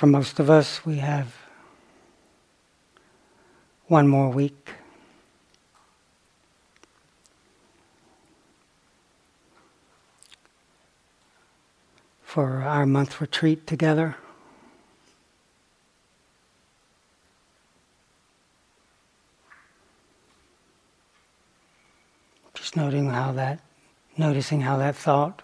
For most of us, we have one more week. For our month retreat together. Just noting how that, noticing how that thought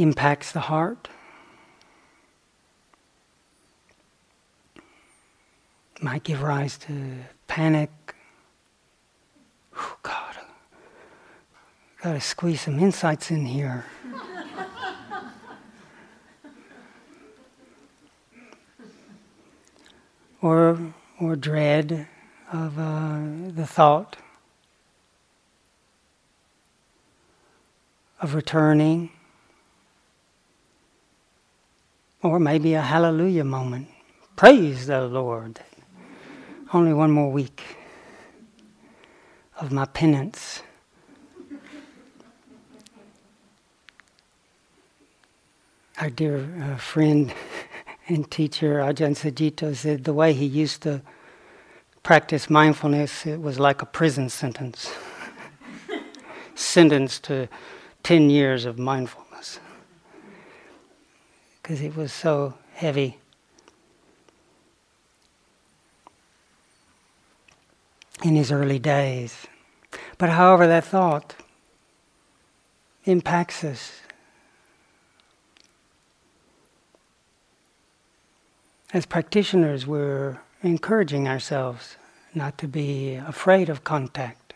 impacts the heart. Might give rise to panic. Oh, God, got to squeeze some insights in here. or, or dread of uh, the thought of returning or maybe a hallelujah moment. Praise the Lord. Only one more week of my penance. Our dear uh, friend and teacher Ajahn Sucitto said the way he used to practice mindfulness, it was like a prison sentence. Sentenced to 10 years of mindfulness because it was so heavy. In his early days. But however, that thought impacts us. As practitioners, we're encouraging ourselves not to be afraid of contact.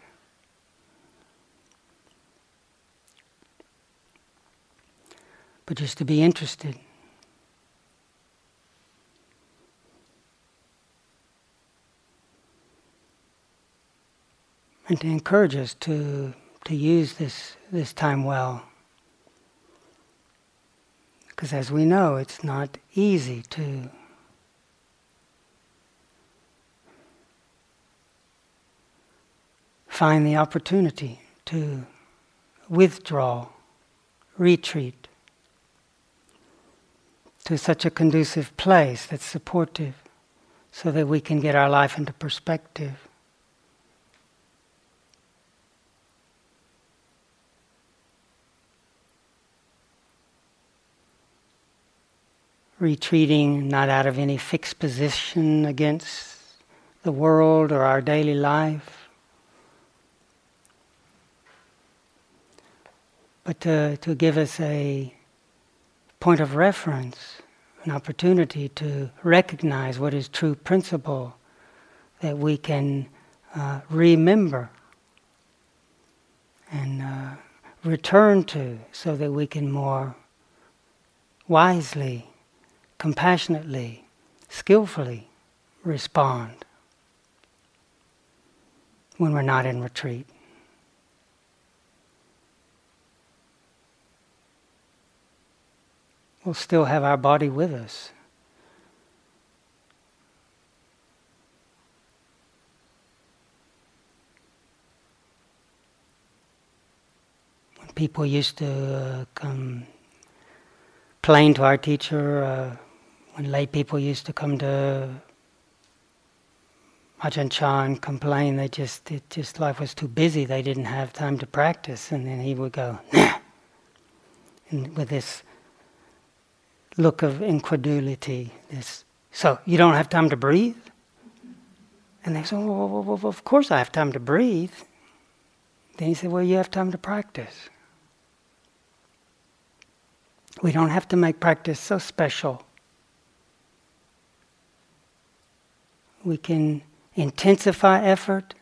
But just to be interested. And to encourage us to, to use this, this time well. Because as we know, it's not easy to find the opportunity to withdraw, retreat to such a conducive place that's supportive so that we can get our life into perspective. Retreating not out of any fixed position against the world or our daily life, but to, to give us a point of reference, an opportunity to recognize what is true principle that we can uh, remember and uh, return to so that we can more wisely compassionately, skillfully respond when we're not in retreat. We'll still have our body with us. When people used to uh, come complain to our teacher, uh, when lay people used to come to Ajahn Chah and complain, they just, it just life was too busy. They didn't have time to practice, and then he would go, nah, and with this look of incredulity. This, so you don't have time to breathe? And they said, well, well, well, of course I have time to breathe. Then he said, well, you have time to practice. We don't have to make practice so special. We can intensify effort,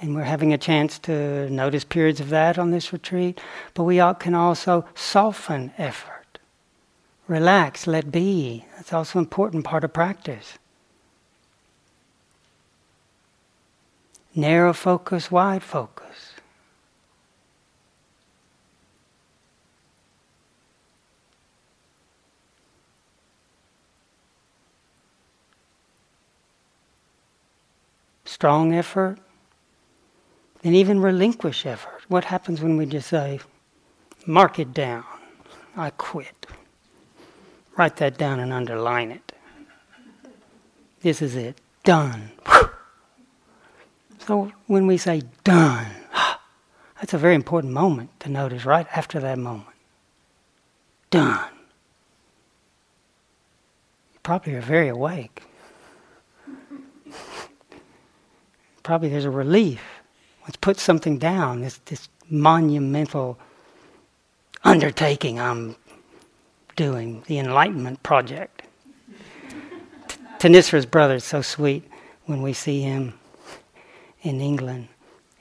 and we're having a chance to notice periods of that on this retreat, but we can also soften effort. Relax, let be. That's also an important part of practice. Narrow focus, wide focus. Strong effort, and even relinquish effort. What happens when we just say, Mark it down. I quit. Write that down and underline it. This is it. Done. So when we say done, that's a very important moment to notice right after that moment. Done. You probably are very awake. Probably there's a relief. Let's put something down, this, this monumental undertaking I'm doing, the Enlightenment Project. Thanissara's brother is so sweet when we see him in England.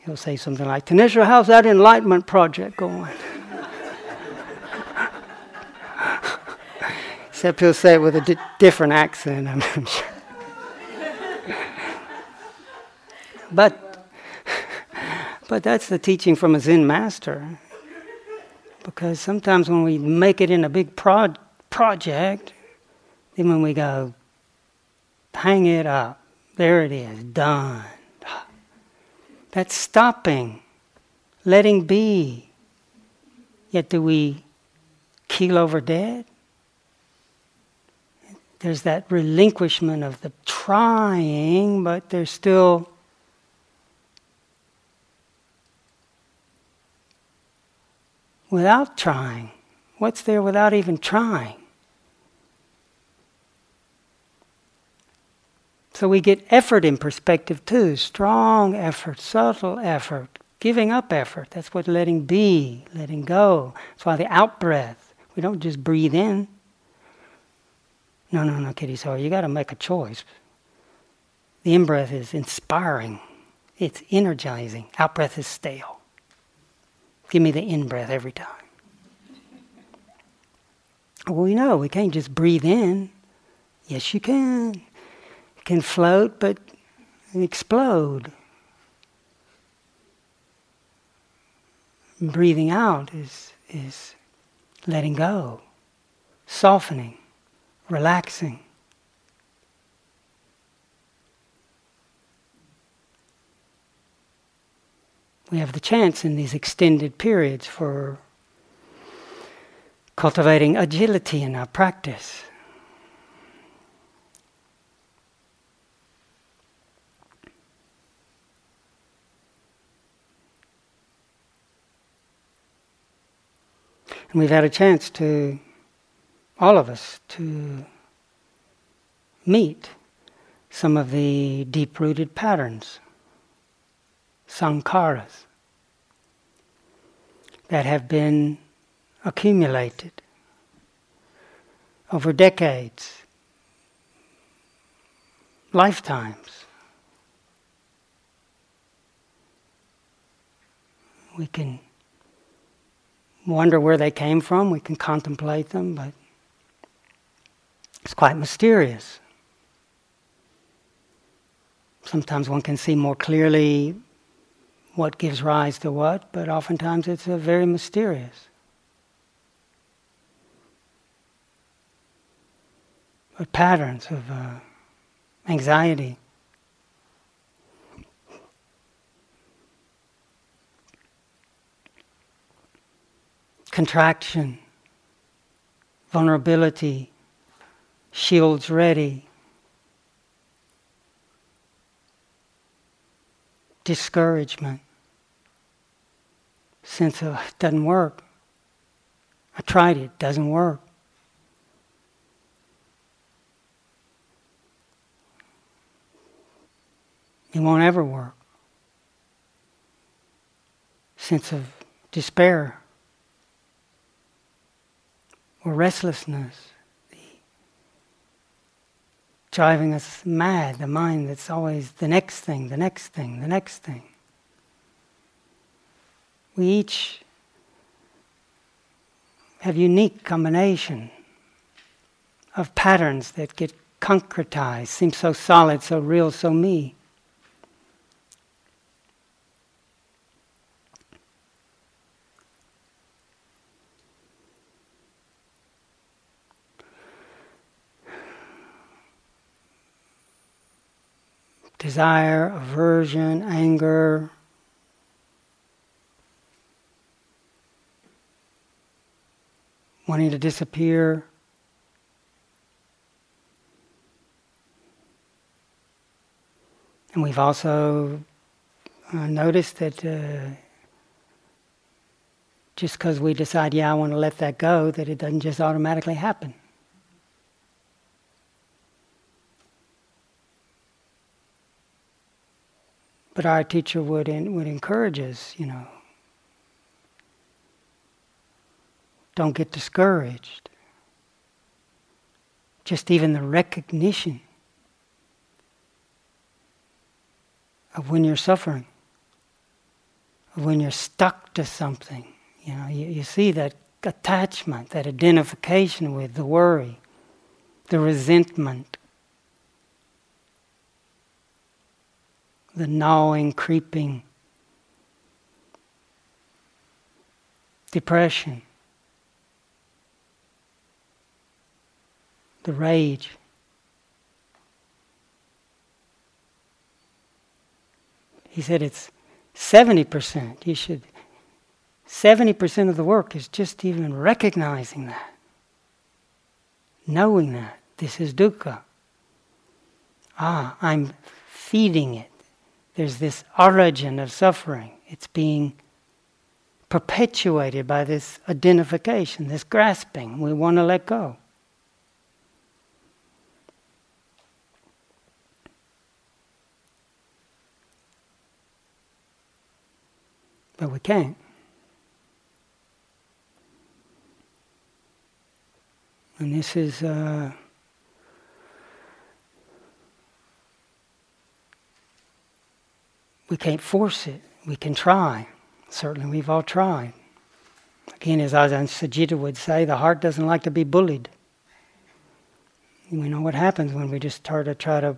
He'll say something like, Thanissara, how's that Enlightenment Project going? Except he'll say it with a di- different accent, I'm sure. But, but that's the teaching from a Zen master. Because sometimes when we make it in a big pro- project, then when we go, hang it up, there it is, done. That's stopping, letting be. Yet do we keel over dead? There's that relinquishment of the trying, but there's still without trying? What's there without even trying? So we get effort in perspective too strong effort, subtle effort, giving up effort. That's what letting be, letting go. That's why the out breath. We don't just breathe in. No, no, no, Kittisaro. You got to make a choice. The in breath is inspiring, it's energizing. Out breath is stale. Give me the in breath every time. Well, we know we can't just breathe in. Yes, you can. Can float, but explode. breathing out is, is letting go, softening, relaxing. We have the chance in these extended periods for cultivating agility in our practice. And we've had a chance to, all of us, to meet some of the deep rooted patterns sankharas that have been accumulated over decades, lifetimes. We can wonder where they came from, we can contemplate them, but it's quite mysterious. Sometimes one can see more clearly what gives rise to what, but oftentimes it's a very mysterious. But patterns of uh, anxiety. Contraction, vulnerability, shields ready, discouragement, sense of it doesn't work. I tried it, doesn't work. It won't ever work. Sense of despair or restlessness driving us mad, the mind that's always the next thing, the next thing, the next thing. We each have unique combination of patterns that get concretized, seem so solid, so real, so me. Desire, aversion, anger, wanting to disappear. And we've also uh, noticed that uh, just because we decide, yeah, I want to let that go, that it doesn't just automatically happen. But our teacher would, in, would encourage us, you know, don't get discouraged. Just even the recognition of when you're suffering, of when you're stuck to something. You know, you, you see that attachment, that identification with the worry, the resentment, the gnawing, creeping, depression, the rage. He said it's 70%. You should, 70% of the work is just even recognizing that, knowing that this is dukkha. Ah, I'm feeding it. There's this origin of suffering. It's being perpetuated by this identification, this grasping. We want to let go. But we can't. And this is. Uh, we can't force it. We can try. Certainly, we've all tried. Again, as Ajahn Sucitto would say, the heart doesn't like to be bullied. We know what happens when we just start to try to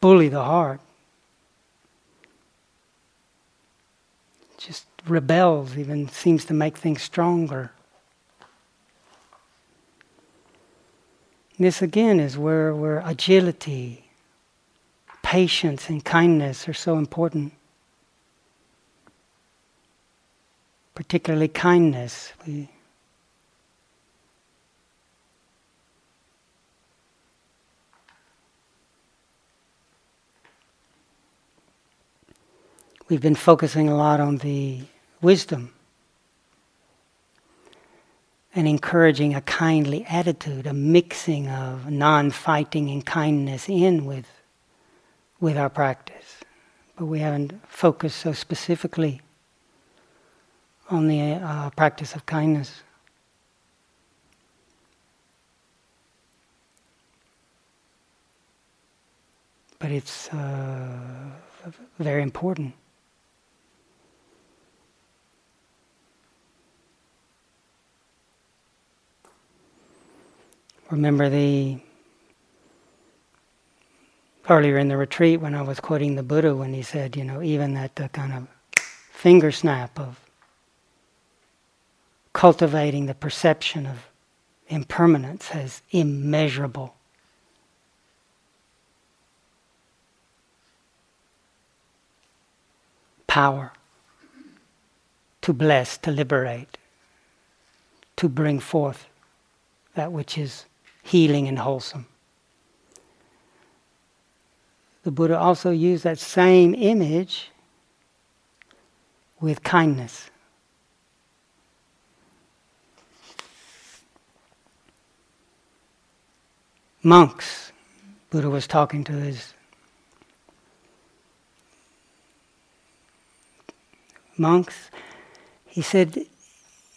bully the heart. It just rebels, even seems to make things stronger. This again is where, where agility, patience and kindness are so important. Particularly kindness. We, we've been focusing a lot on the wisdom and encouraging a kindly attitude, a mixing of non fighting and kindness in with with our practice. But we haven't focused so specifically on the uh, practice of kindness. But it's uh, very important. Remember the earlier in the retreat when I was quoting the Buddha when he said, you know, even that uh, kind of finger snap of cultivating the perception of impermanence has immeasurable. Power to bless, to liberate, to bring forth that which is healing and wholesome the Buddha also used that same image with kindness. Monks, Buddha was talking to his monks. He said,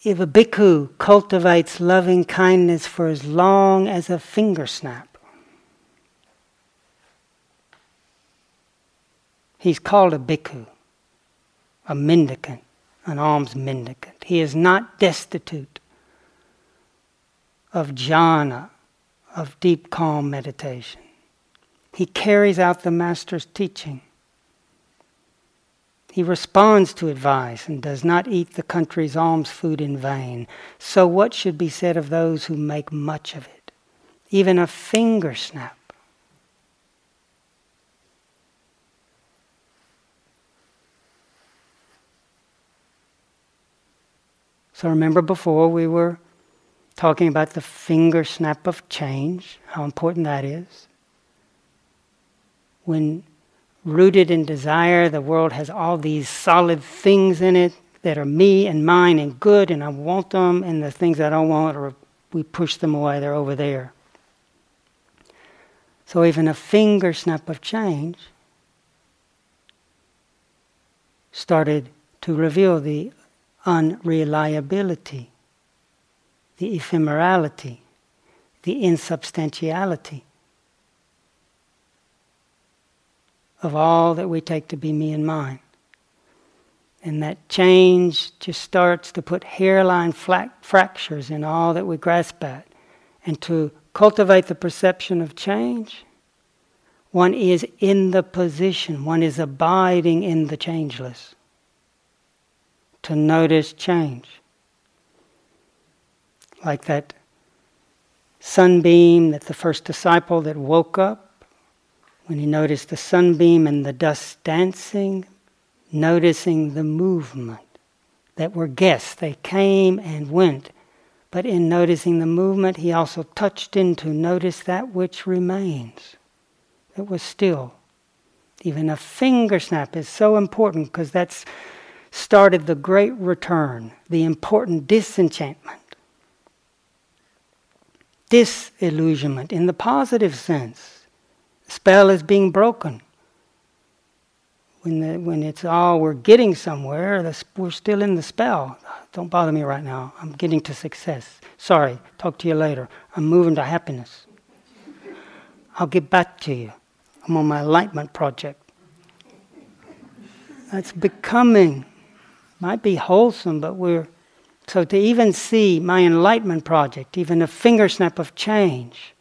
if a bhikkhu cultivates loving kindness for as long as a finger snap, He's called a bhikkhu, a mendicant, an alms mendicant. He is not destitute of jhana, of deep calm meditation. He carries out the Master's teaching. He responds to advice and does not eat the country's alms food in vain. So, what should be said of those who make much of it? Even a finger snap So remember before we were talking about the finger snap of change, how important that is. When rooted in desire, the world has all these solid things in it that are me and mine and good, and I want them, and the things I don't want, or we push them away, they're over there. So even a finger snap of change started to reveal the unreliability, the ephemerality, the insubstantiality of all that we take to be me and mine. And that change just starts to put hairline fractures in all that we grasp at. And to cultivate the perception of change, one is in the position, one is abiding in the changeless. To notice change. Like that sunbeam that the first disciple that woke up, when he noticed the sunbeam and the dust dancing, noticing the movement that were guests. They came and went. But in noticing the movement, he also touched into notice that which remains that was still. Even a finger snap is so important because that's started the great return, the important disenchantment, disillusionment in the positive sense. The spell is being broken. When, the, when it's all we're getting somewhere, the, we're still in the spell. Don't bother me right now. I'm getting to success. Sorry, talk to you later. I'm moving to happiness. I'll get back to you. I'm on my enlightenment project. That's becoming. Might be wholesome, but we're. So to even see my enlightenment project, even a finger snap of change,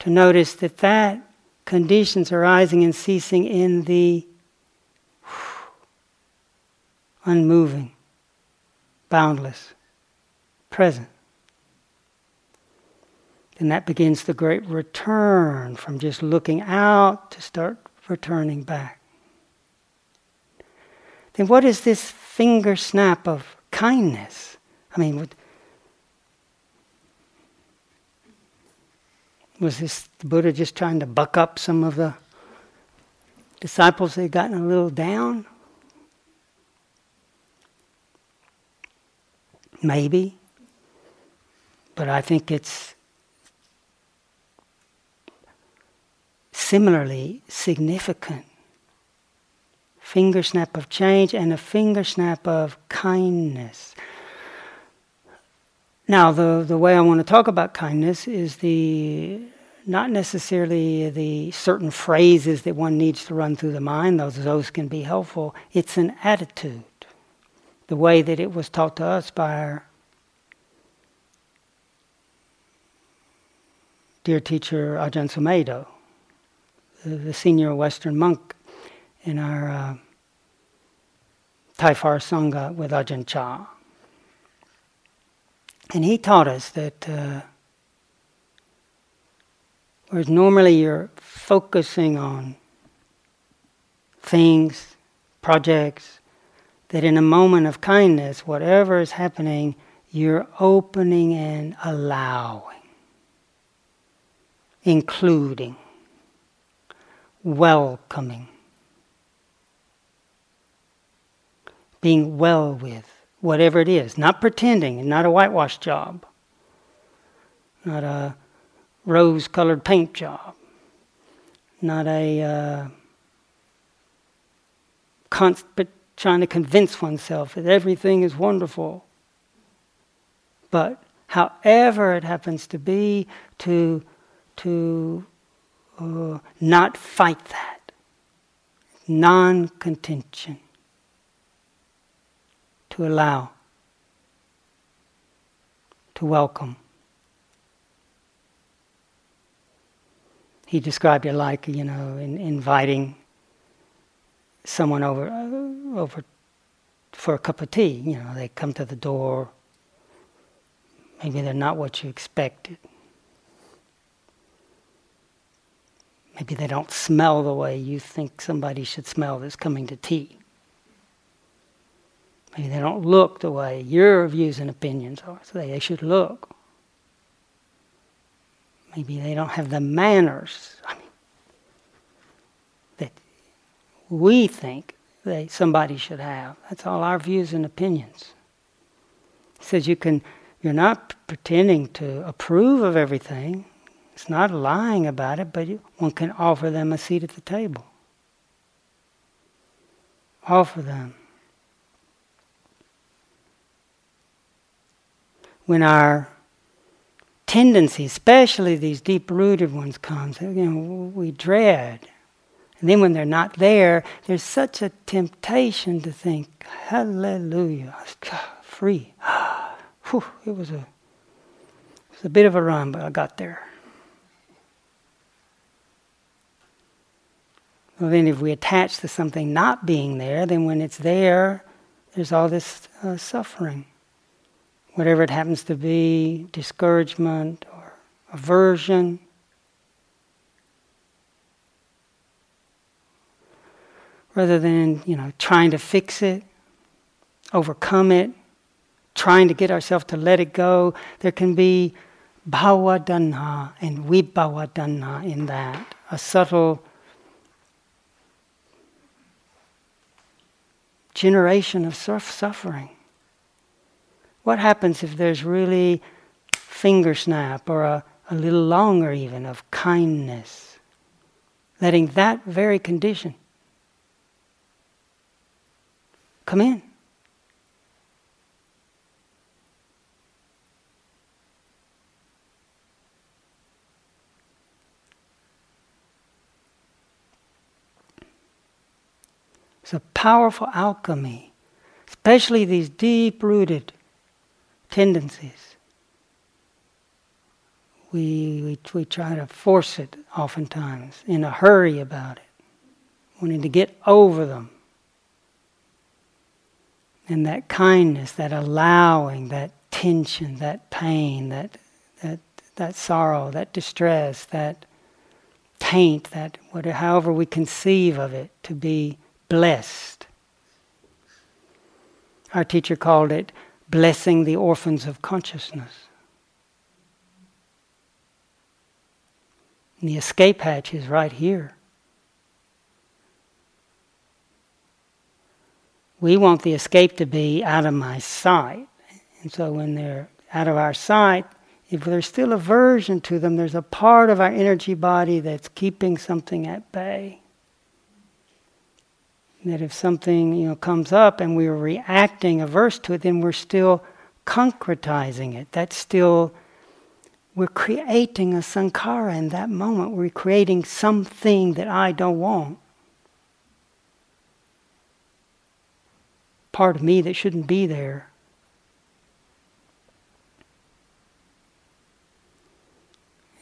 to notice that that conditions arising and ceasing in the unmoving, boundless, present. And that begins the great return from just looking out to start returning back. Then, what is this finger snap of kindness? I mean, was this the Buddha just trying to buck up some of the disciples had gotten a little down? Maybe. But I think it's similarly significant. Finger snap of change and a finger snap of kindness. Now, the, the way I want to talk about kindness is the not necessarily the certain phrases that one needs to run through the mind, those, those can be helpful. It's an attitude, the way that it was taught to us by our dear teacher Ajahn Sumedho the senior Western monk in our uh, Thai Forest Sangha with Ajahn Chah. And he taught us that uh, whereas normally you're focusing on things, projects, that in a moment of kindness, whatever is happening, you're opening and allowing, including welcoming, being well with whatever it is, not pretending, not a whitewash job, not a rose colored paint job, not a uh, trying to convince oneself that everything is wonderful. But however it happens to be, to, to uh, not fight that. Non contention. To allow. To welcome. He described it like, you know, in, inviting someone over, over for a cup of tea. You know, they come to the door. Maybe they're not what you expected. Maybe they don't smell the way you think somebody should smell that's coming to tea. Maybe they don't look the way your views and opinions are, so they should look. Maybe they don't have the manners I mean, that we think that somebody should have. That's all our views and opinions. He says you can you're not pretending to approve of everything. It's not lying about it, but one can offer them a seat at the table. Offer them. When our tendency, especially these deep-rooted ones, comes, you know, we dread. And then when they're not there, there's such a temptation to think, "Hallelujah, free." Whew, it was a it was a bit of a run, but I got there. Well, then, if we attach to something not being there, then when it's there, there's all this uh, suffering. Whatever it happens to be discouragement or aversion. Rather than, you know, trying to fix it, overcome it, trying to get ourselves to let it go, there can be bhava and vibhava in that, a subtle generation of suffering. What happens if there's really finger snap or a, a little longer even of kindness? Letting that very condition come in. It's a powerful alchemy, especially these deep rooted tendencies. We, we, we try to force it oftentimes in a hurry about it, wanting to get over them. And that kindness, that allowing, that tension, that pain, that, that, that sorrow, that distress, that taint, that whatever, however we conceive of it to be blessed. Our teacher called it blessing the orphans of consciousness. And the escape hatch is right here. We want the escape to be out of my sight. And so when they're out of our sight, if there's still aversion to them, there's a part of our energy body that's keeping something at bay that if something you know comes up and we're reacting averse to it, then we're still concretizing it. That's still we're creating a sankhara in that moment. We're creating something that I don't want. Part of me that shouldn't be there.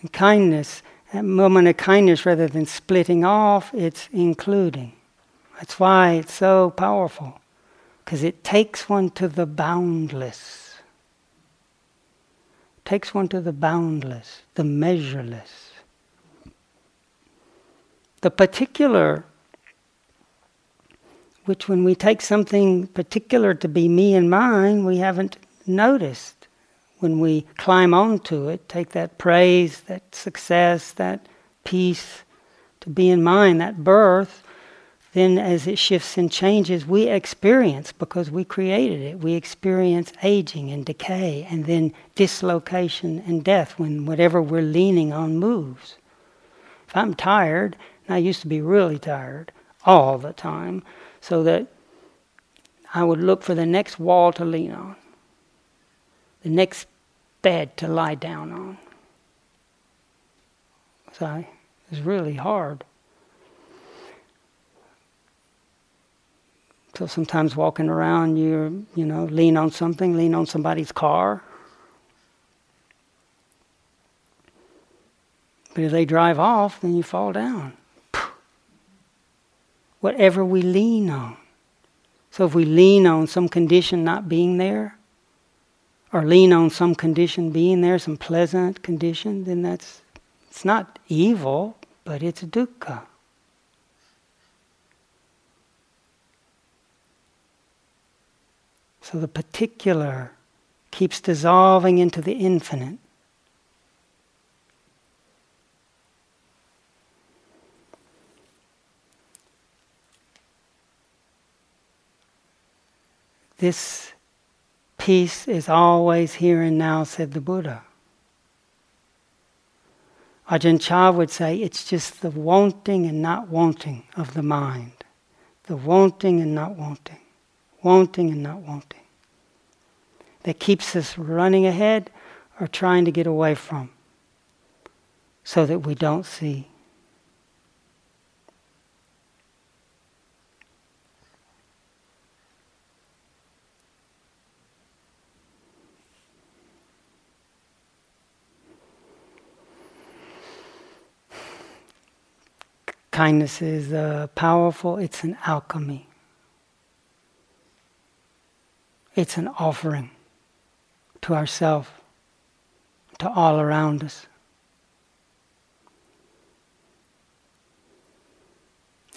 And kindness, that moment of kindness, rather than splitting off, it's including. That's why it's so powerful, because it takes one to the boundless. Takes one to the boundless, the measureless. The particular, which when we take something particular to be me and mine, we haven't noticed. When we climb onto it, take that praise, that success, that peace to be in mine, that birth, then as it shifts and changes, we experience, because we created it, we experience aging and decay and then dislocation and death when whatever we're leaning on moves. If I'm tired, and I used to be really tired all the time, so that I would look for the next wall to lean on, the next bed to lie down on. So it was really hard. So sometimes walking around, you you know lean on something, lean on somebody's car. But if they drive off, then you fall down. Whatever we lean on. So if we lean on some condition not being there, or lean on some condition being there, some pleasant condition, then that's it's not evil, but it's dukkha. So the particular keeps dissolving into the infinite. This peace is always here and now, said the Buddha. Ajahn Chah would say it's just the wanting and not wanting of the mind, the wanting and not wanting. Wanting and not wanting. That keeps us running ahead or trying to get away from so that we don't see. Kindness is uh, powerful, it's an alchemy. It's an offering to ourselves, to all around us.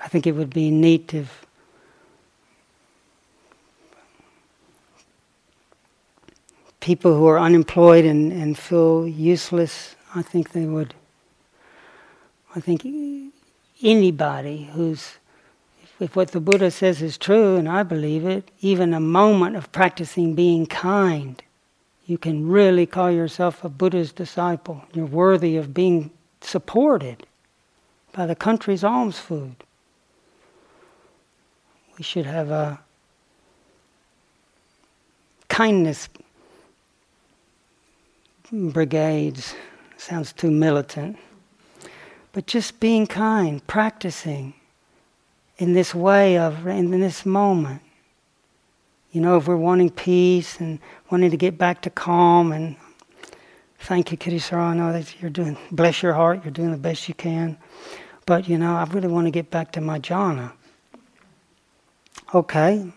I think it would be neat if people who are unemployed and, and feel useless, I think they would. I think anybody who's, if what the Buddha says is true, and I believe it, even a moment of practicing being kind, you can really call yourself a Buddha's disciple. You're worthy of being supported by the country's alms food. We should have a kindness brigades. Sounds too militant. But just being kind, practicing in this way of, in this moment. You know, if we're wanting peace and wanting to get back to calm, and thank you, Kittisaro, I know that you're doing, bless your heart, you're doing the best you can. But, you know, I really want to get back to my jhana. Okay,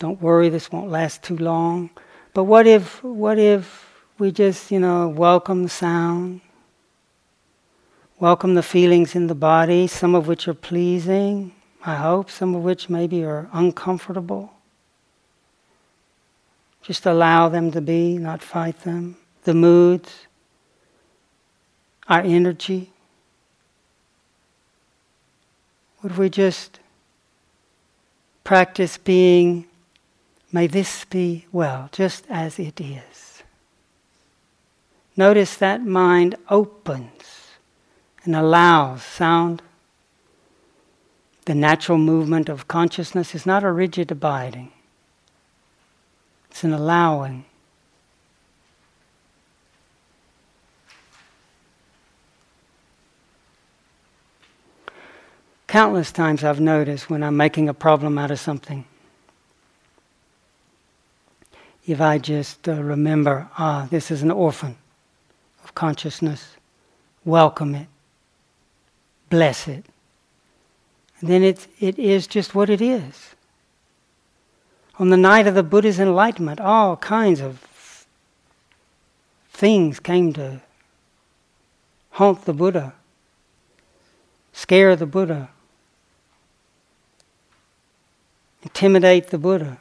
don't worry, this won't last too long. But what if, what if we just, you know, welcome the sound, welcome the feelings in the body, some of which are pleasing, I hope, some of which maybe are uncomfortable. Just allow them to be, not fight them. The moods, our energy. Would we just practice being, may this be well, just as it is? Notice that mind opens and allows sound. The natural movement of consciousness is not a rigid abiding, it's an allowing. Countless times I've noticed when I'm making a problem out of something, if I just uh, remember, ah, this is an orphan of consciousness, welcome it, bless it. Then it, it is just what it is. On the night of the Buddha's enlightenment, all kinds of things came to haunt the Buddha, scare the Buddha, intimidate the Buddha,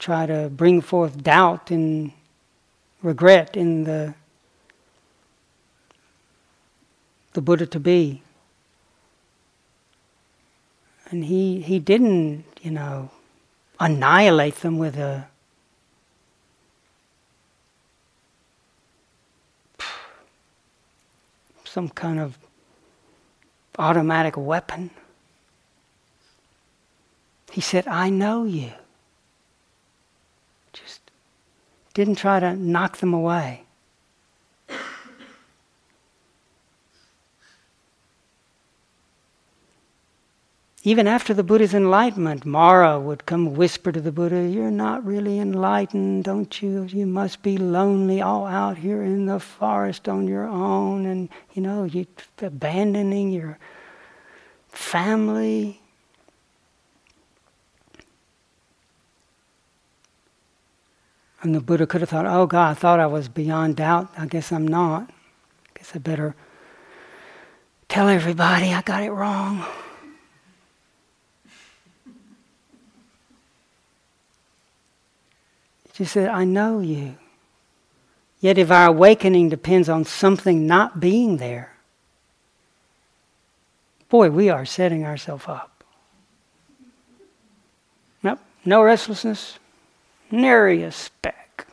try to bring forth doubt and regret in the the Buddha to be. And he, he didn't, you know, annihilate them with a some kind of automatic weapon. He said, I know you. Just didn't try to knock them away. Even after the Buddha's enlightenment, Mara would come whisper to the Buddha, You're not really enlightened, don't you? You must be lonely all out here in the forest on your own, and you know, you're abandoning your family. And the Buddha could have thought, oh God, I thought I was beyond doubt. I guess I'm not. I guess I better tell everybody I got it wrong. She said, I know you. Yet if our awakening depends on something not being there, boy, we are setting ourselves up. Nope, No restlessness? Nary a speck.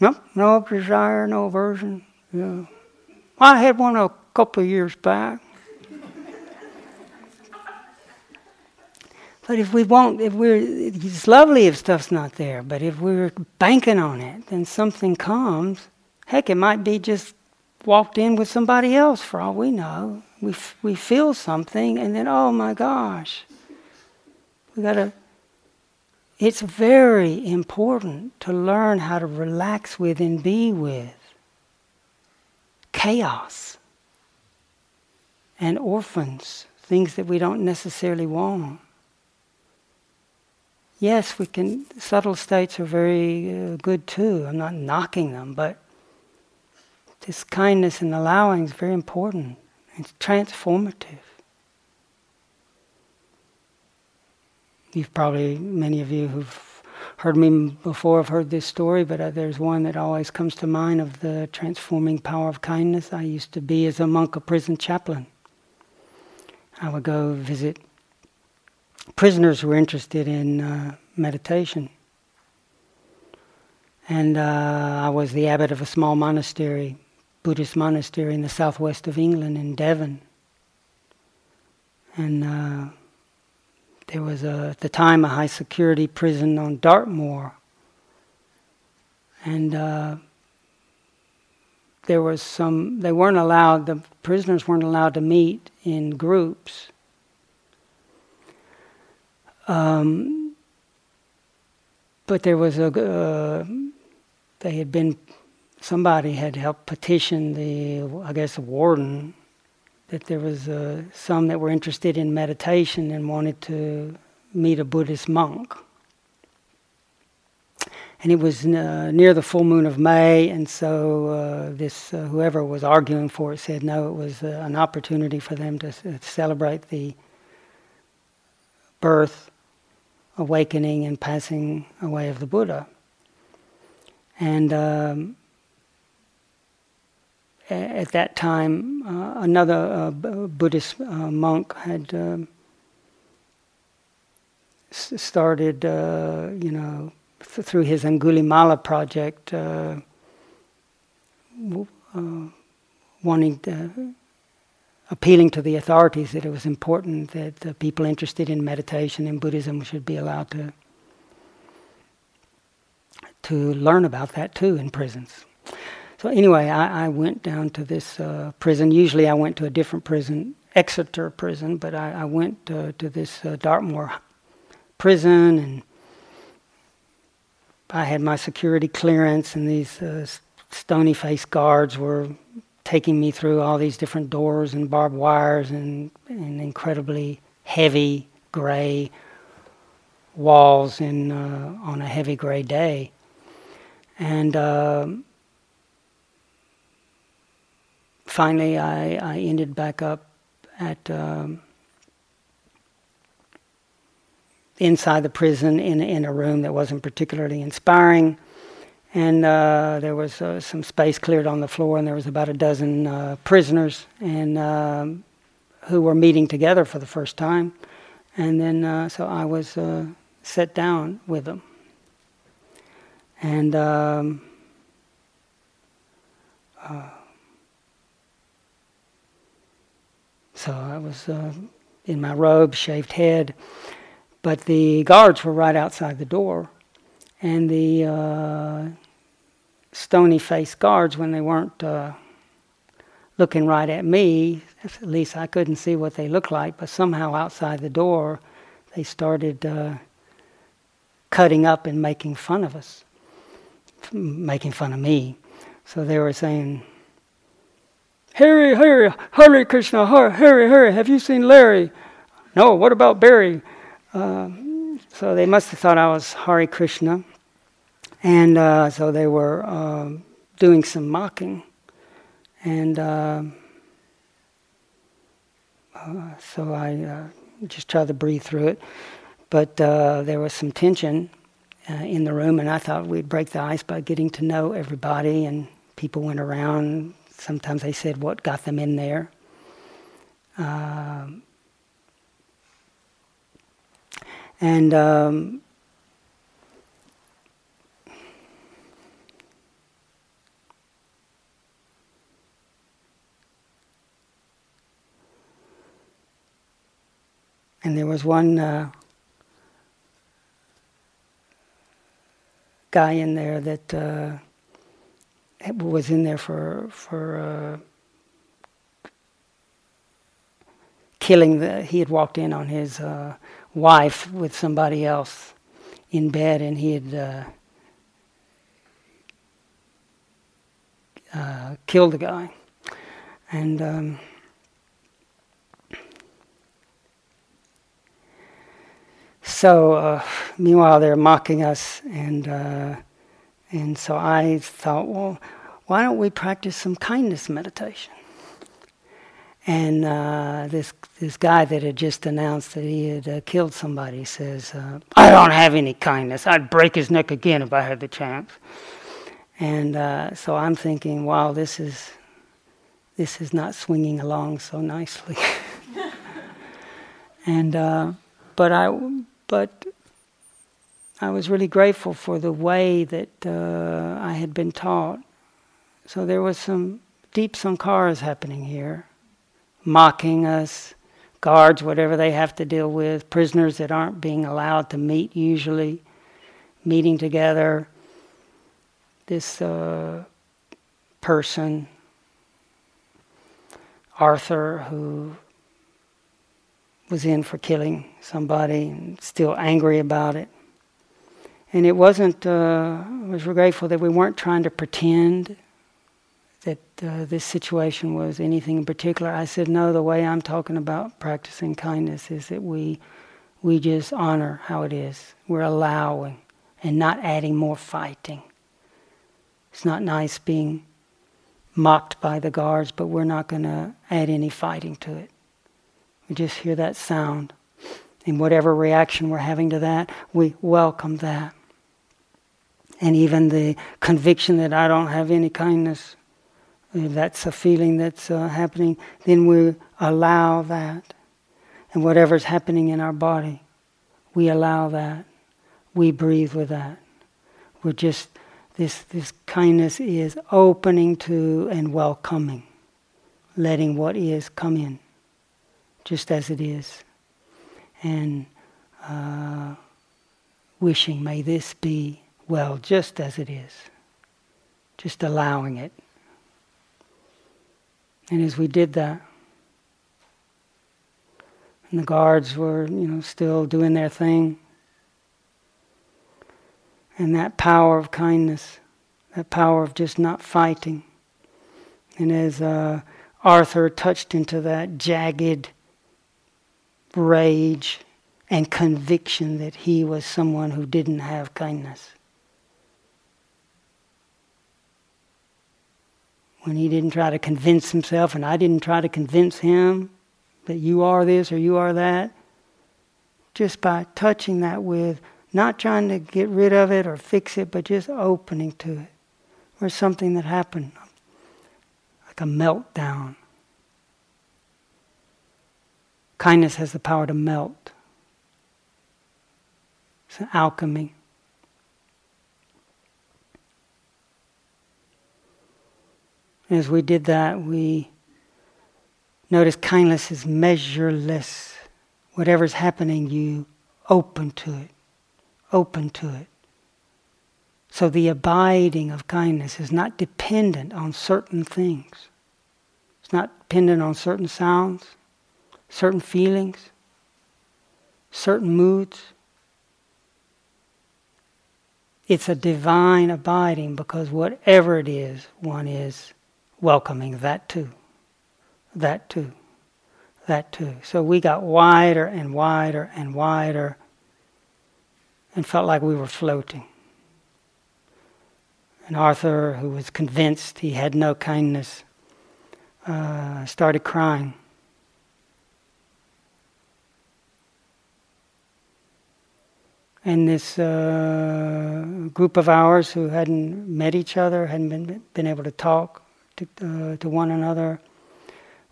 No, no desire, no aversion. Yeah. I had one a couple of years back. But if we won't, if we're, it's lovely if stuff's not there, but if we're banking on it, then something comes. Heck, it might be just walked in with somebody else for all we know. We, f- we feel something, and then, oh my gosh, we gotta. It's very important to learn how to relax with and be with chaos and orphans, things that we don't necessarily want yes, we can, subtle states are very uh, good too. I'm not knocking them, but this kindness and allowing is very important. It's transformative. You've probably, many of you who've heard me before have heard this story, but uh, there's one that always comes to mind of the transforming power of kindness. I used to be, as a monk, a prison chaplain. I would go visit prisoners were interested in uh, meditation. And uh, I was the abbot of a small monastery, Buddhist monastery in the southwest of England, in Devon. And uh, there was, a, at the time, a high security prison on Dartmoor. And uh, there was some, they weren't allowed, the prisoners weren't allowed to meet in groups um, but there was a, uh, they had been, somebody had helped petition the, I guess, the warden, that there was uh, some that were interested in meditation and wanted to meet a Buddhist monk. And it was uh, near the full moon of May, and so uh, this uh, whoever was arguing for it said no, it was uh, an opportunity for them to, to celebrate the birth awakening and passing away of the Buddha. And um, at that time, uh, another uh, Buddhist uh, monk had um, started, uh, you know, th- through his Angulimala project, uh, w- uh, wanting to appealing to the authorities that it was important that the people interested in meditation and Buddhism should be allowed to to learn about that too in prisons. So anyway, I, I went down to this uh, prison. Usually, I went to a different prison, Exeter prison, but I, I went uh, to this uh, Dartmoor prison, and I had my security clearance, and these uh, stony-faced guards were taking me through all these different doors and barbed wires and, and incredibly heavy gray walls in, uh, on a heavy gray day. And uh, finally, I, I ended back up at um, inside the prison in, in a room that wasn't particularly inspiring and uh, there was uh, some space cleared on the floor, and there was about a dozen uh, prisoners, and um, who were meeting together for the first time, and then uh, so I was uh, set down with them, and. Um, uh, so I was in my robe, shaved head, but the guards were right outside the door, and the stony faced guards, when they weren't uh, looking right at me, at least I couldn't see what they looked like, but somehow outside the door, they started uh, cutting up and making fun of us, making fun of me. So they were saying, Harry, Harry, Hare Krishna, Harry, Harry, have you seen Larry? No, what about Barry? Uh, so they must have thought I was Hare Krishna. And uh, so they were uh, doing some mocking. And uh, uh so I uh, just tried to breathe through it. But uh, there was some tension in the room, and I thought we'd break the ice by getting to know everybody. And people went around. Sometimes they said what got them in there. And um, and there was one uh, guy in there that uh, was in there for for uh, killing the. He had walked in on his uh, wife with somebody else in bed, and he had uh, uh, killed the guy, and. Um, so uh, meanwhile they're mocking us and uh, and so I thought well why don't we practice some kindness meditation and uh, this this guy that had just announced that he had uh, killed somebody says, uh, "I don't have any kindness. I'd break his neck again if I had the chance." And uh, so I'm thinking, "Wow, this is this is not swinging along so nicely." and uh, but I but I was really grateful for the way that uh, I had been taught. So there was some deep sankharas happening here mocking us, guards, whatever they have to deal with, prisoners that aren't being allowed to meet usually, meeting together. This uh, person, Arthur, who was in for killing somebody and still angry about it. And it wasn't, uh, I was grateful that we weren't trying to pretend that uh, this situation was anything in particular. I said, no, the way I'm talking about practicing kindness is that we, we just honor how it is. We're allowing and not adding more fighting. It's not nice being mocked by the guards, but we're not going to add any fighting to it. We just hear that sound. And whatever reaction we're having to that, we welcome that. And even the conviction that I don't have any kindness if that's a feeling that's uh, happening, then we allow that. And whatever's happening in our body, we allow that. We breathe with that. We're just, this, this kindness is opening to and welcoming, letting what is come in, just as it is. And uh, wishing, may this be well, just as it is. Just allowing it. And as we did that, and the guards were, you know, still doing their thing, and that power of kindness, that power of just not fighting, and as uh, Arthur touched into that jagged rage and conviction that he was someone who didn't have kindness. when he didn't try to convince himself and I didn't try to convince him that you are this or you are that, just by touching that with not trying to get rid of it or fix it, but just opening to it. Or something that happened, like a meltdown. Kindness has the power to melt. It's an alchemy. as we did that, we notice kindness is measureless. Whatever's happening, you open to it, open to it. So the abiding of kindness is not dependent on certain things. It's not dependent on certain sounds, certain feelings, certain moods. It's a divine abiding because whatever it is, one is welcoming that too, that too, that too. So we got wider and wider and wider and felt like we were floating. And Arthur, who was convinced he had no kindness, uh, started crying. And this uh, group of ours who hadn't met each other, hadn't been, been able to talk, to, uh, to one another,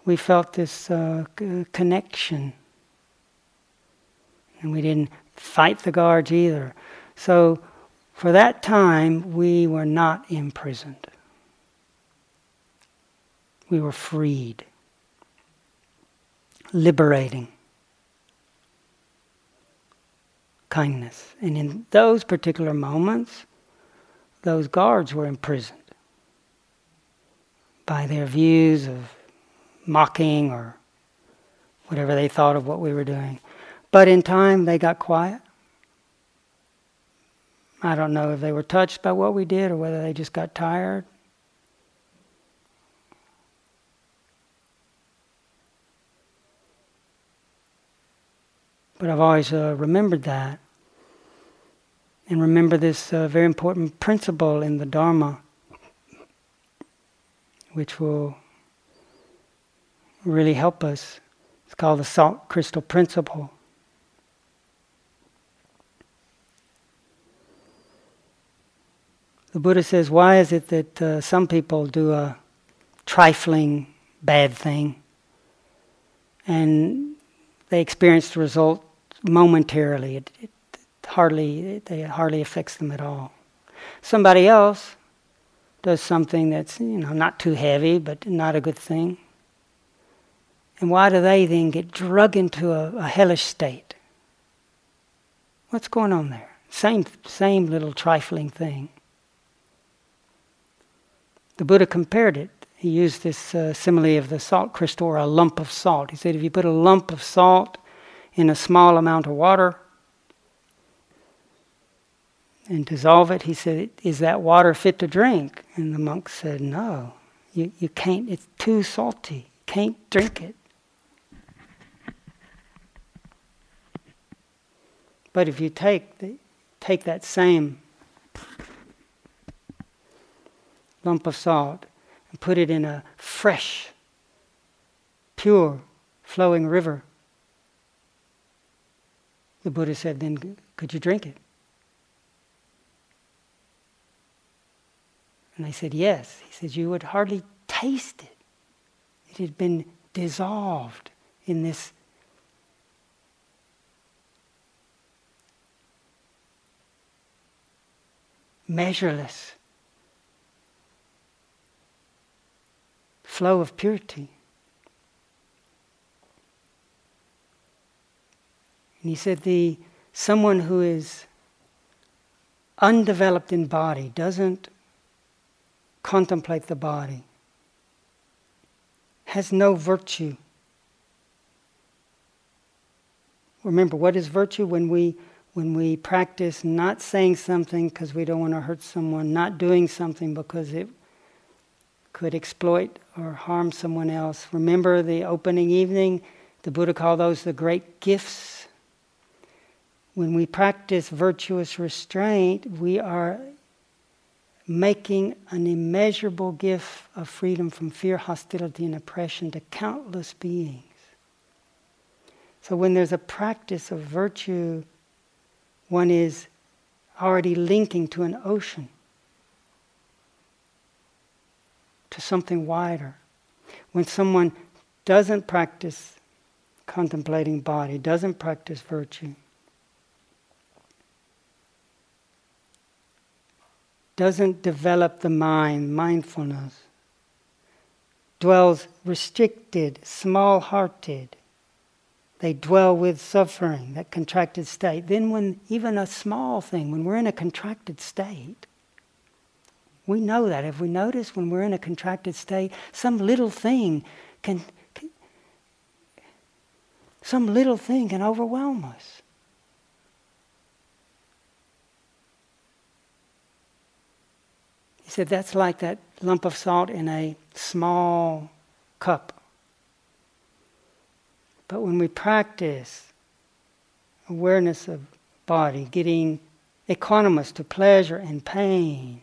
we felt this uh, c- connection. And we didn't fight the guards either. So for that time, we were not imprisoned. We were freed, liberating kindness. And in those particular moments, those guards were imprisoned by their views of mocking or whatever they thought of what we were doing. But in time, they got quiet. I don't know if they were touched by what we did or whether they just got tired. But I've always uh, remembered that. And remember this uh, very important principle in the Dharma, which will really help us. It's called the salt crystal principle. The Buddha says, why is it that uh, some people do a trifling bad thing and they experience the result momentarily? It, it, hardly, it, it hardly affects them at all. Somebody else does something that's you know not too heavy but not a good thing. And why do they then get drug into a, a hellish state? What's going on there? Same, same little trifling thing. The Buddha compared it. He used this uh, simile of the salt crystal or a lump of salt. He said if you put a lump of salt in a small amount of water and dissolve it, he said, Is that water fit to drink? And the monk said, No, you, you can't, it's too salty. Can't drink it. But if you take, the, take that same lump of salt and put it in a fresh, pure, flowing river. The Buddha said, then could you drink it? And I said, yes. He said, you would hardly taste it. It had been dissolved in this measureless flow of purity. And he said the someone who is undeveloped in body doesn't contemplate the body, has no virtue. Remember, what is virtue when we when we practice not saying something because we don't want to hurt someone, not doing something because it could exploit or harm someone else. Remember the opening evening? The Buddha called those the great gifts. When we practice virtuous restraint, we are making an immeasurable gift of freedom from fear, hostility, and oppression to countless beings. So when there's a practice of virtue, one is already linking to an ocean. to something wider. When someone doesn't practice contemplating body, doesn't practice virtue, doesn't develop the mind, mindfulness, dwells restricted, small hearted, they dwell with suffering, that contracted state. Then, when even a small thing, when we're in a contracted state, we know that. If we notice when we're in a contracted state, some little thing can, some little thing can overwhelm us. Said that's like that lump of salt in a small cup. But when we practice awareness of body, getting equanimous to pleasure and pain,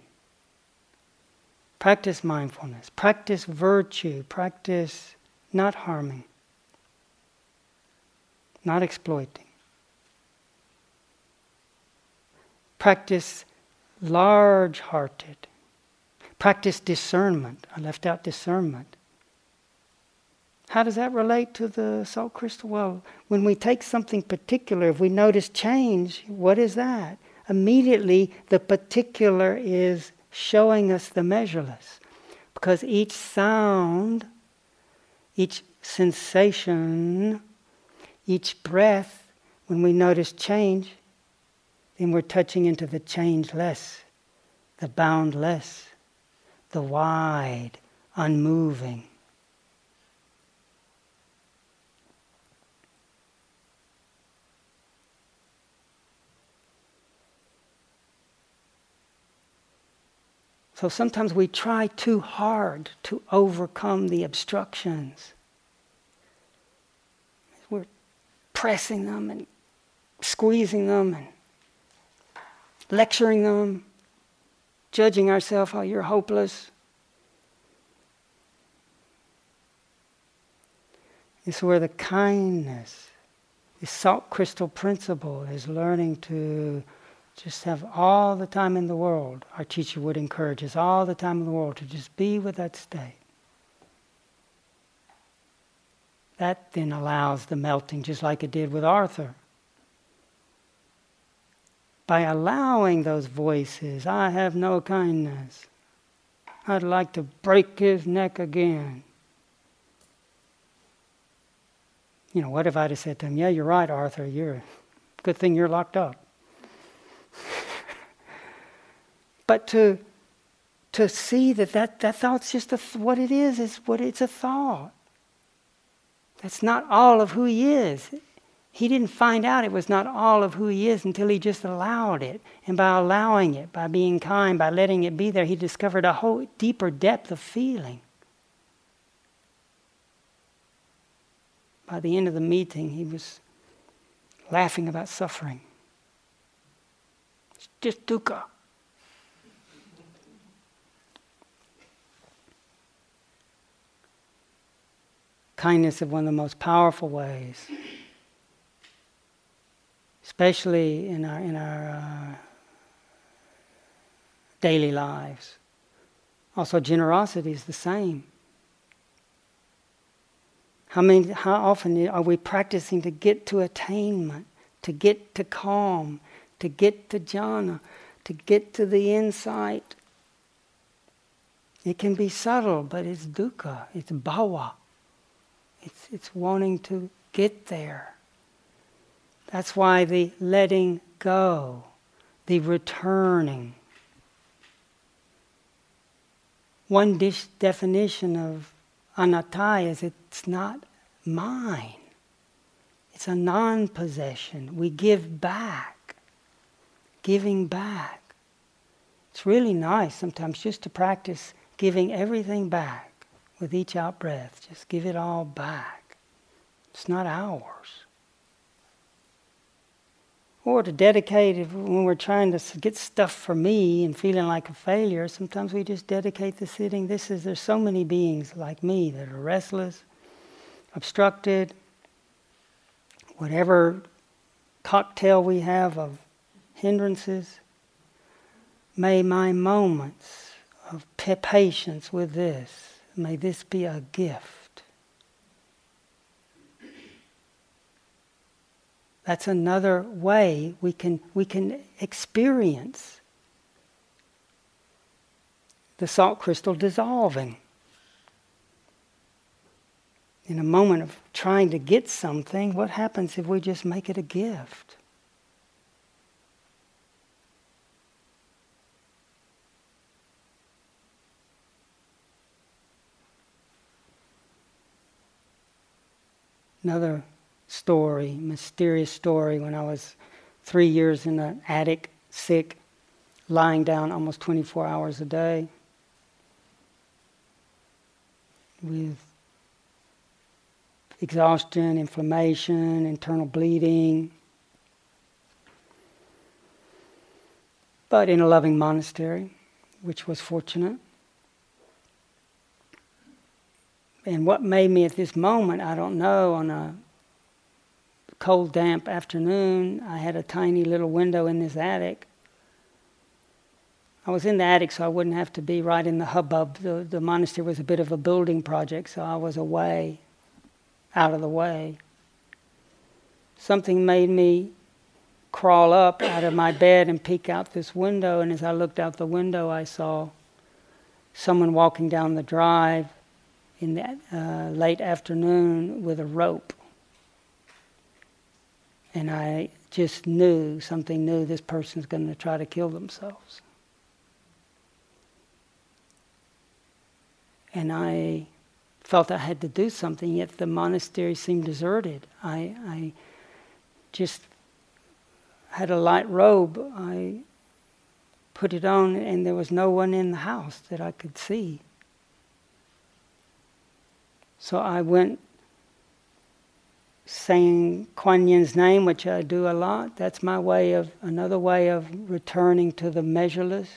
Practice mindfulness, practice virtue, practice not harming, not exploiting. Practice large hearted. Practice discernment. I left out discernment. How does that relate to the salt crystal? Well, when we take something particular, if we notice change, what is that? Immediately, the particular is showing us the measureless. Because each sound, each sensation, each breath, when we notice change, then we're touching into the changeless, the boundless, the wide, unmoving. So sometimes we try too hard to overcome the obstructions. We're pressing them and squeezing them and lecturing them, judging ourselves, oh, you're hopeless. It's where the kindness, the salt crystal principle, is learning to just have all the time in the world. Our teacher would encourage us all the time in the world to just be with that state. That then allows the melting, just like it did with Arthur. By allowing those voices, I have no kindness. I'd like to break his neck again. You know, what if I'd have said to him, Yeah, you're right, Arthur, you're good thing you're locked up. but to to see that that, that thought's just a, what it is is what it's a thought that's not all of who he is he didn't find out it was not all of who he is until he just allowed it. And by allowing it by being kind by letting it be there he discovered a whole deeper depth of feeling. By the end of the meeting he was laughing about suffering. It's just dukkha kindness is one of the most powerful ways, especially in our in our uh, daily lives. Also, generosity is the same. How many? How often are we practicing to get to attainment, to get to calm, to get to jhana, to get to the insight? It can be subtle, but it's dukkha, it's bhava. It's, it's wanting to get there. That's why the letting go, the returning. One dish definition of anatta is it's not mine. It's a non possession. We give back. Giving back. It's really nice sometimes just to practice giving everything back with each out breath. Just give it all back. It's not ours. Or to dedicate, when we're trying to get stuff for me and feeling like a failure, sometimes we just dedicate the sitting. This is, there's so many beings like me that are restless, obstructed, whatever cocktail we have of hindrances. May my moments of patience with this May this be a gift. That's another way we can, we can experience the salt crystal dissolving. In a moment of trying to get something, what happens if we just make it a gift? Another story, mysterious story, when I was three years in the attic, sick, lying down almost 24 hours a day with exhaustion, inflammation, internal bleeding. But in a loving monastery, which was fortunate. And what made me at this moment, I don't know, on a cold, damp afternoon, I had a tiny little window in this attic. I was in the attic so I wouldn't have to be right in the hubbub. The, the monastery was a bit of a building project, so I was away. out of the way. Something made me crawl up out of my bed and peek out this window, and as I looked out the window, I saw someone walking down the drive in the uh, late afternoon with a rope. And I just knew, something new this person's going to try to kill themselves. And I felt I had to do something, yet the monastery seemed deserted. I, I just had a light robe. I put it on, and there was no one in the house that I could see. So I went saying Kuan Yin's name, which I do a lot. That's my way of, another way of returning to the measureless.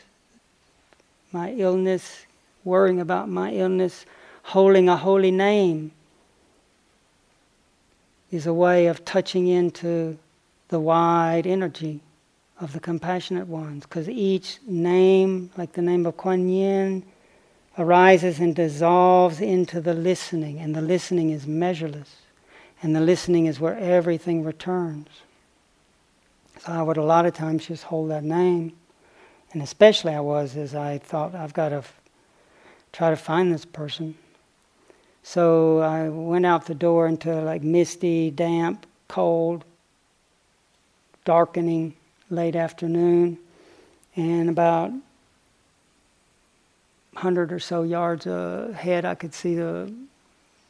My illness, worrying about my illness, holding a holy name is a way of touching into the wide energy of the compassionate ones. Because each name, like the name of Kuan Yin, arises and dissolves into the listening, and the listening is measureless. And the listening is where everything returns. So I would a lot of times just hold that name. And especially I was as I thought, I've got to f- try to find this person. So I went out the door into like misty, damp, cold, darkening late afternoon. And about 100 or so yards ahead, I could see the,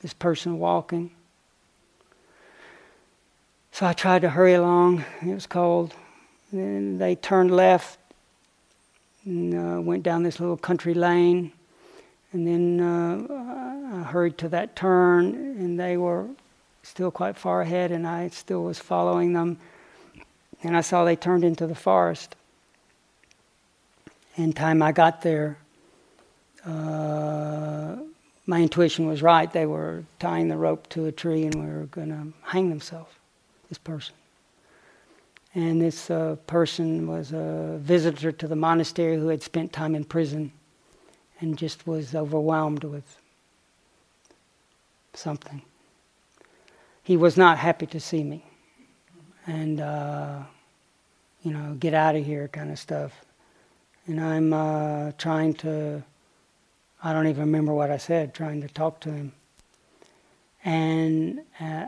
this person walking. So I tried to hurry along. It was cold. And they turned left and uh, went down this little country lane. And then uh, I hurried to that turn, and they were still quite far ahead, and I still was following them. And I saw they turned into the forest. And time I got there, uh, my intuition was right. They were tying the rope to a tree and were going to hang themselves, this person. And this uh, person was a visitor to the monastery who had spent time in prison and just was overwhelmed with something. He was not happy to see me. And, uh, you know, get out of here kind of stuff. And I'm uh, trying to I don't even remember what I said, trying to talk to him. And uh,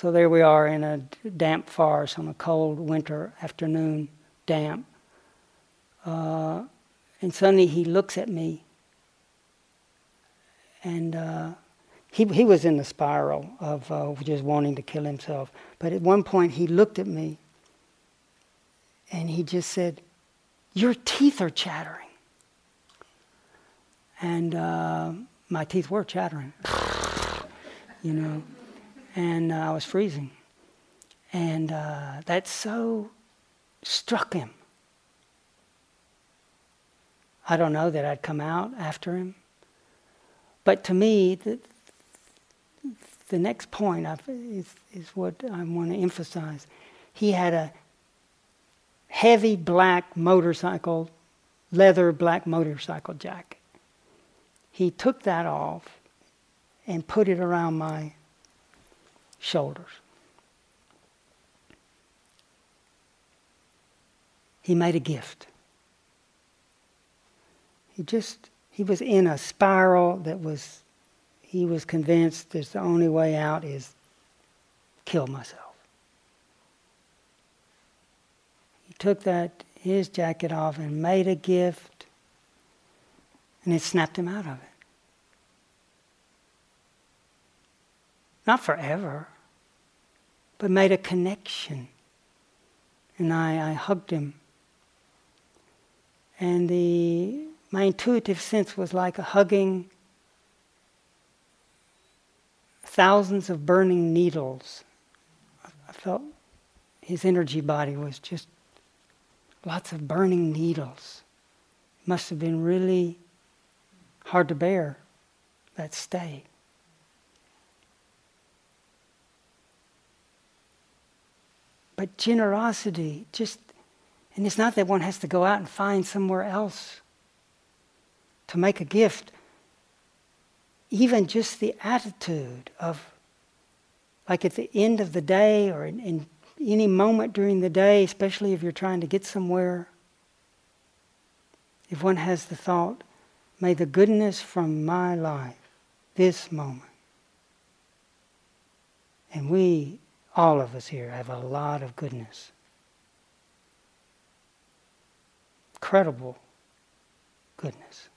so there we are in a damp forest on a cold winter afternoon, damp. Uh, and suddenly he looks at me. And uh, he, he was in the spiral of uh, just wanting to kill himself. But at one point he looked at me and he just said, Your teeth are chattering and uh, my teeth were chattering, you know, and uh, I was freezing. And uh, that so struck him. I don't know that I'd come out after him. But to me, the, the next point is, is what I want to emphasize. He had a heavy black motorcycle, leather black motorcycle jacket he took that off and put it around my shoulders. He made a gift. He just, he was in a spiral that was, he was convinced that the only way out is kill myself. He took that, his jacket off and made a gift and it snapped him out of it. Not forever, but made a connection. And I, I hugged him. And the, my intuitive sense was like hugging thousands of burning needles. I felt his energy body was just lots of burning needles. Must have been really hard to bear, that stay. But generosity, just, and it's not that one has to go out and find somewhere else to make a gift. Even just the attitude of like at the end of the day or in, in any moment during the day, especially if you're trying to get somewhere, if one has the thought, may the goodness from my life, this moment, and we, all of us here, have a lot of goodness. Credible goodness.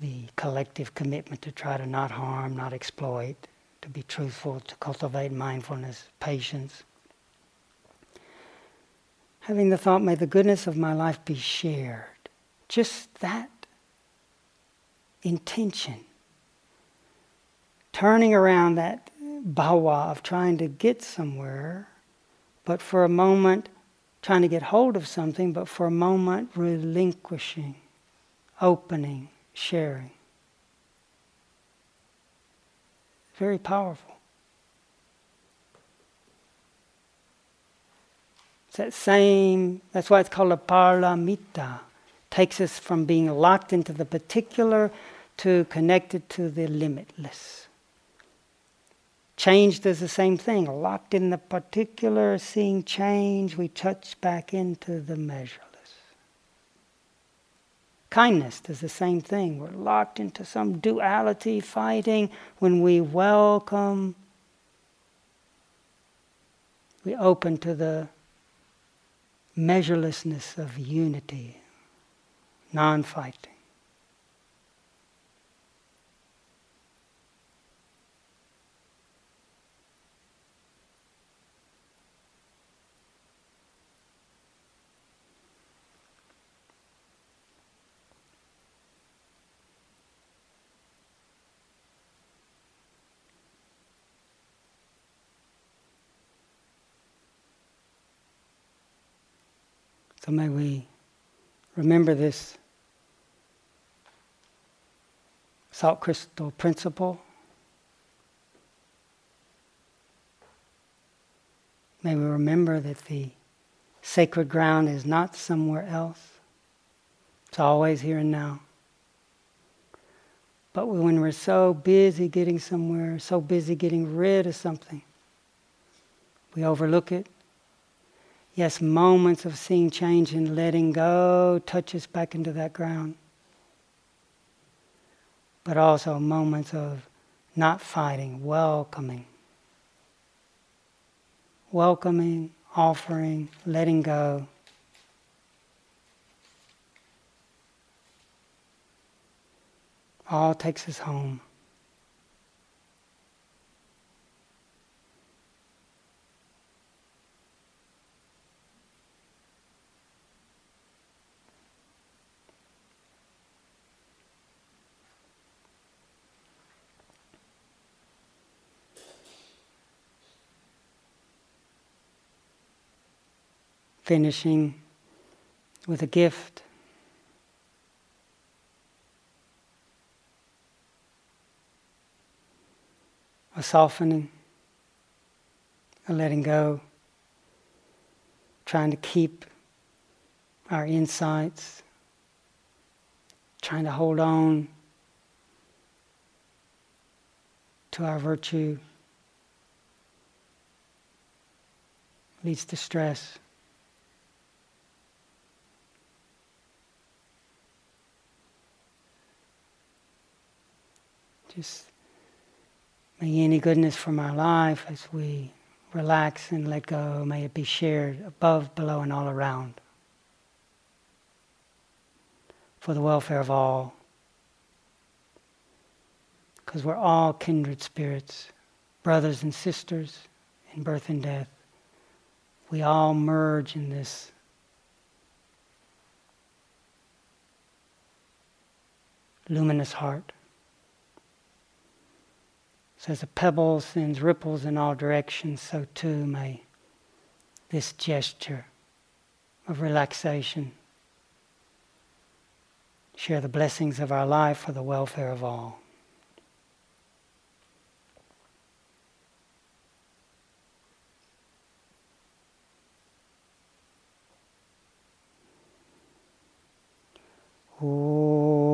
The collective commitment to try to not harm, not exploit, to be truthful, to cultivate mindfulness, patience. Having the thought, may the goodness of my life be shared. Just that intention. Turning around that bhava of trying to get somewhere, but for a moment trying to get hold of something, but for a moment relinquishing, opening, sharing. Very powerful. It's that same, that's why it's called a paramita. Takes us from being locked into the particular to connected to the limitless. Change does the same thing. Locked in the particular, seeing change, we touch back into the measureless. Kindness does the same thing. We're locked into some duality, fighting. When we welcome, we open to the measurelessness of unity, non fighting. So may we remember this salt crystal principle. May we remember that the sacred ground is not somewhere else. It's always here and now. But when we're so busy getting somewhere, so busy getting rid of something, we overlook it, Yes, moments of seeing change and letting go touch us back into that ground. But also moments of not fighting, welcoming. Welcoming, offering, letting go. All takes us home. Finishing with a gift. A softening, a letting go, trying to keep our insights, trying to hold on to our virtue leads to stress. Just may any goodness from our life as we relax and let go, may it be shared above, below, and all around for the welfare of all. Because we're all kindred spirits, brothers and sisters in birth and death. We all merge in this luminous heart. So as a pebble sends ripples in all directions, so too may this gesture of relaxation share the blessings of our life for the welfare of all. Ooh.